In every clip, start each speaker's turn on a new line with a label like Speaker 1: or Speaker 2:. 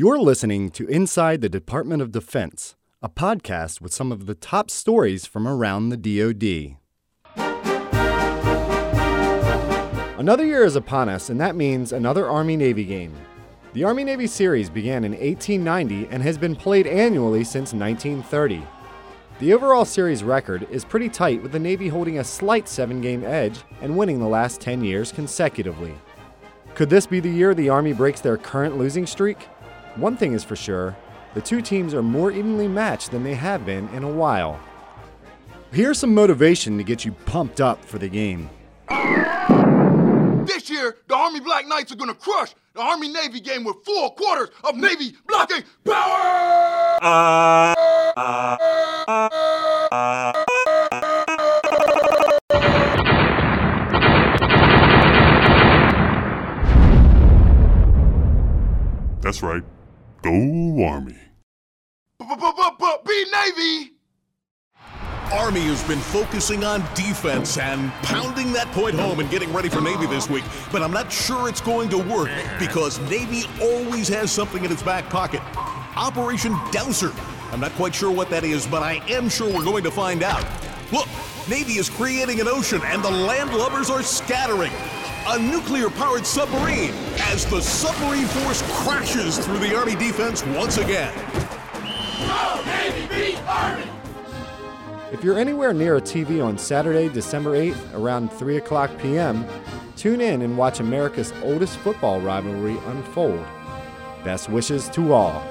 Speaker 1: You're listening to Inside the Department of Defense, a podcast with some of the top stories from around the DoD. Another year is upon us, and that means another Army Navy game. The Army Navy series began in 1890 and has been played annually since 1930. The overall series record is pretty tight, with the Navy holding a slight seven game edge and winning the last 10 years consecutively. Could this be the year the Army breaks their current losing streak? One thing is for sure the two teams are more evenly matched than they have been in a while. Here's some motivation to get you pumped up for the game.
Speaker 2: This year, the Army Black Knights are gonna crush the Army Navy game with four quarters of Navy blocking power!
Speaker 3: That's right. Go Army.
Speaker 2: Be Navy!
Speaker 4: Army has been focusing on defense and pounding that point home and getting ready for Navy this week, but I'm not sure it's going to work because Navy always has something in its back pocket. Operation Dowser. I'm not quite sure what that is, but I am sure we're going to find out. Look, Navy is creating an ocean and the landlubbers are scattering. A nuclear powered submarine as the submarine force crashes through the Army defense once again.
Speaker 1: If you're anywhere near a TV on Saturday, December 8th, around 3 o'clock p.m., tune in and watch America's oldest football rivalry unfold. Best wishes to all.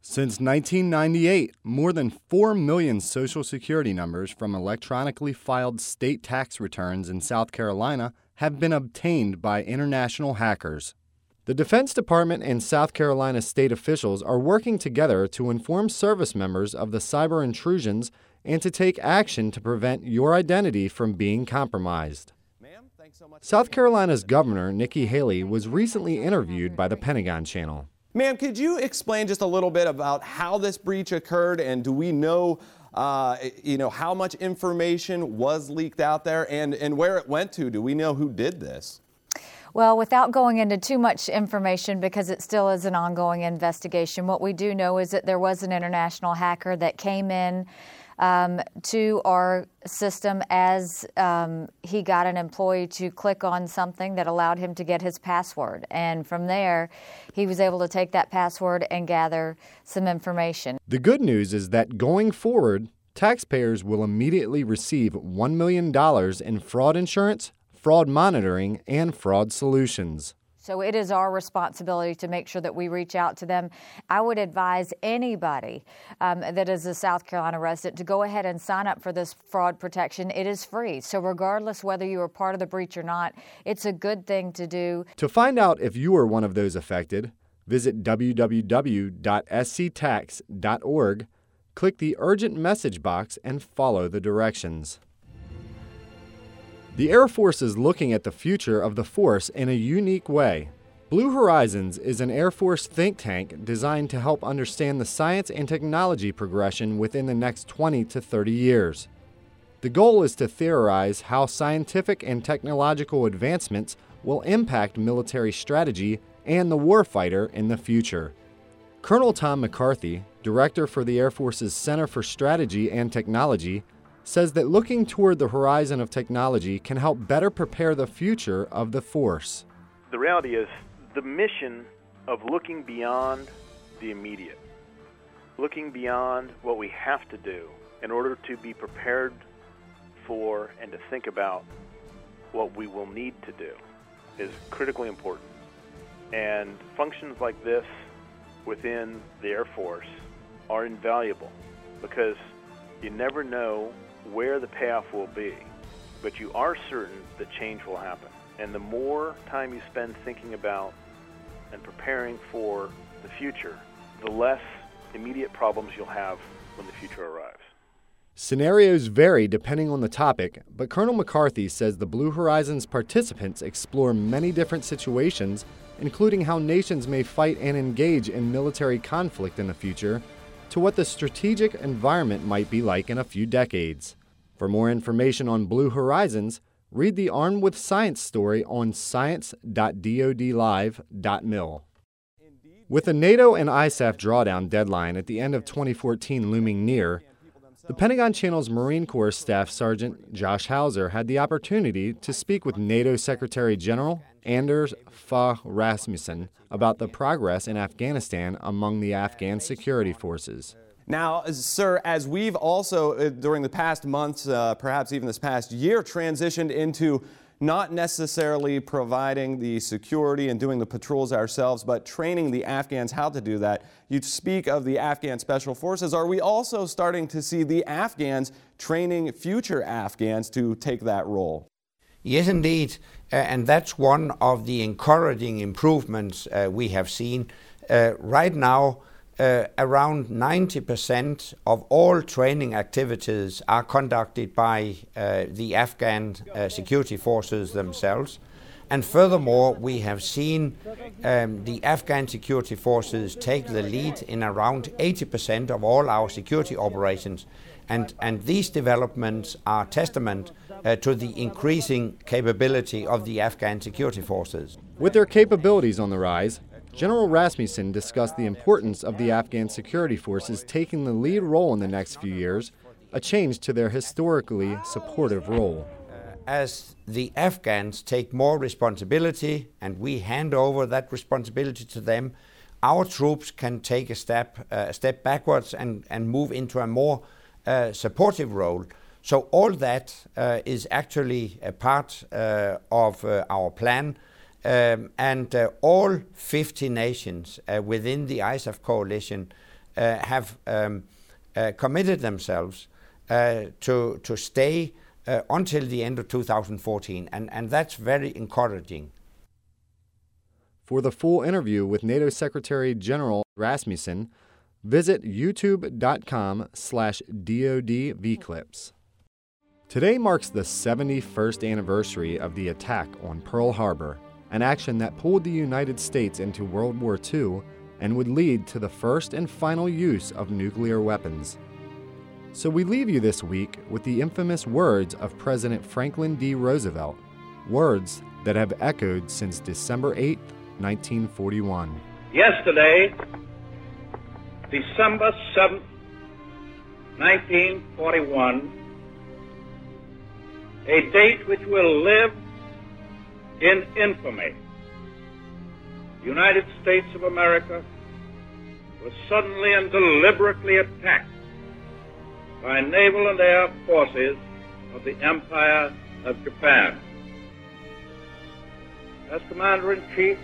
Speaker 1: Since 1998, more than 4 million Social Security numbers from electronically filed state tax returns in South Carolina have been obtained by international hackers. The Defense Department and South Carolina state officials are working together to inform service members of the cyber intrusions and to take action to prevent your identity from being compromised. South Carolina's Governor Nikki Haley was recently interviewed by the Pentagon Channel.
Speaker 5: Ma'am, could you explain just a little bit about how this breach occurred and do we know, uh, you know, how much information was leaked out there and, and where it went to? Do we know who did this?
Speaker 6: Well, without going into too much information because it still is an ongoing investigation, what we do know is that there was an international hacker that came in um, to our system as um, he got an employee to click on something that allowed him to get his password. And from there, he was able to take that password and gather some information.
Speaker 1: The good news is that going forward, taxpayers will immediately receive $1 million in fraud insurance, fraud monitoring, and fraud solutions.
Speaker 6: So it is our responsibility to make sure that we reach out to them. I would advise anybody um, that is a South Carolina resident to go ahead and sign up for this fraud protection. It is free. So, regardless whether you are part of the breach or not, it's a good thing to do.
Speaker 1: To find out if you are one of those affected, visit www.sctax.org, click the urgent message box, and follow the directions. The Air Force is looking at the future of the force in a unique way. Blue Horizons is an Air Force think tank designed to help understand the science and technology progression within the next 20 to 30 years. The goal is to theorize how scientific and technological advancements will impact military strategy and the warfighter in the future. Colonel Tom McCarthy, director for the Air Force's Center for Strategy and Technology, says that looking toward the horizon of technology can help better prepare the future of the force.
Speaker 7: The reality is the mission of looking beyond the immediate, looking beyond what we have to do in order to be prepared for and to think about what we will need to do is critically important. And functions like this within the Air Force are invaluable because you never know where the payoff will be, but you are certain that change will happen. And the more time you spend thinking about and preparing for the future, the less immediate problems you'll have when the future arrives.
Speaker 1: Scenarios vary depending on the topic, but Colonel McCarthy says the Blue Horizons participants explore many different situations, including how nations may fight and engage in military conflict in the future, to what the strategic environment might be like in a few decades. For more information on Blue Horizons, read the Armed with Science story on science.dodlive.mil. With the NATO and ISAF drawdown deadline at the end of 2014 looming near, the Pentagon Channel's Marine Corps Staff Sergeant Josh Hauser had the opportunity to speak with NATO Secretary General Anders Fogh Rasmussen about the progress in Afghanistan among the Afghan security forces.
Speaker 5: Now, sir, as we've also, uh, during the past months, uh, perhaps even this past year, transitioned into not necessarily providing the security and doing the patrols ourselves, but training the Afghans how to do that. You speak of the Afghan Special Forces. Are we also starting to see the Afghans training future Afghans to take that role?
Speaker 8: Yes, indeed. Uh, and that's one of the encouraging improvements uh, we have seen. Uh, right now, around 90% of all training activities are conducted by uh, the Afghan uh, security forces themselves. And furthermore, we have seen um, the Afghan security forces take the lead in around 80% of all our security operations. And, and these developments are testament uh, to the increasing capability of the Afghan security forces.
Speaker 1: With their capabilities on the rise, General Rasmussen discussed the importance of the Afghan security forces taking the lead role in the next few years, a change to their historically supportive role.
Speaker 8: As the Afghans take more responsibility and we hand over that responsibility to them, our troops can take a step, uh, a step backwards and, and move into a more uh, supportive role. So, all that uh, is actually a part uh, of uh, our plan um, and uh, all 50 nations uh, within the ISAF coalition uh, have um, uh, committed themselves uh, to, to stay uh, until the end of 2014, and, and that's very encouraging.
Speaker 1: For the full interview with NATO Secretary General Rasmussen, visit youtube.com slash dodvclips. Today marks the 71st anniversary of the attack on Pearl Harbor an action that pulled the United States into World War II and would lead to the first and final use of nuclear weapons. So we leave you this week with the infamous words of President Franklin D. Roosevelt, words that have echoed since December 8, 1941.
Speaker 9: Yesterday, December 7, 1941, a date which will live in infamy. The United States of America was suddenly and deliberately attacked by naval and air forces of the Empire of Japan. As Commander in Chief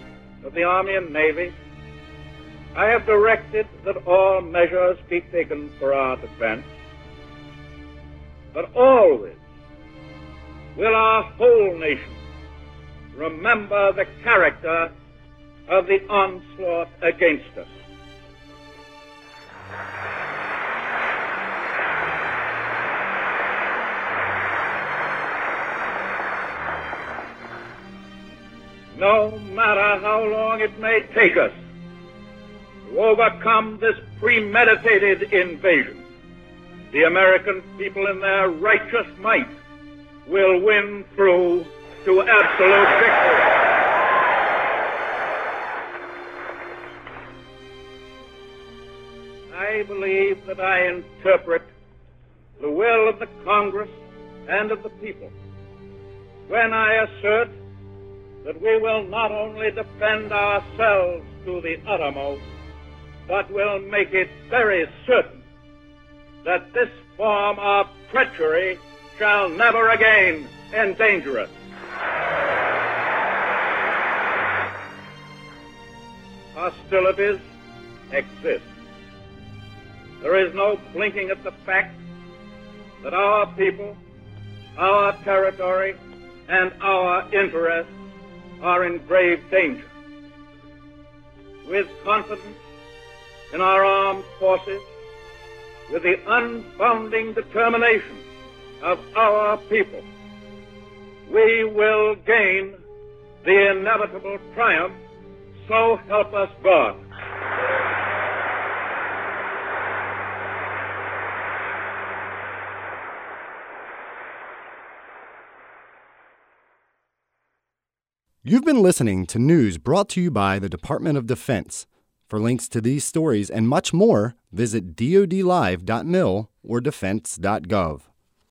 Speaker 9: of the Army and Navy, I have directed that all measures be taken for our defense, but always will our whole nation remember the character of the onslaught against us. No matter how long it may take us to overcome this premeditated invasion, the American people in their righteous might will win through to absolute victory. I believe that I interpret the will of the Congress and of the people when I assert that we will not only defend ourselves to the uttermost, but will make it very certain that this form of treachery shall never again endanger us. Hostilities exist. There is no blinking at the fact that our people, our territory, and our interests are in grave danger. With confidence in our armed forces, with the unbounding determination of our people, we will gain the inevitable triumph so help us God.
Speaker 1: You've been listening to news brought to you by the Department of Defense. For links to these stories and much more, visit dodlive.mil or defense.gov.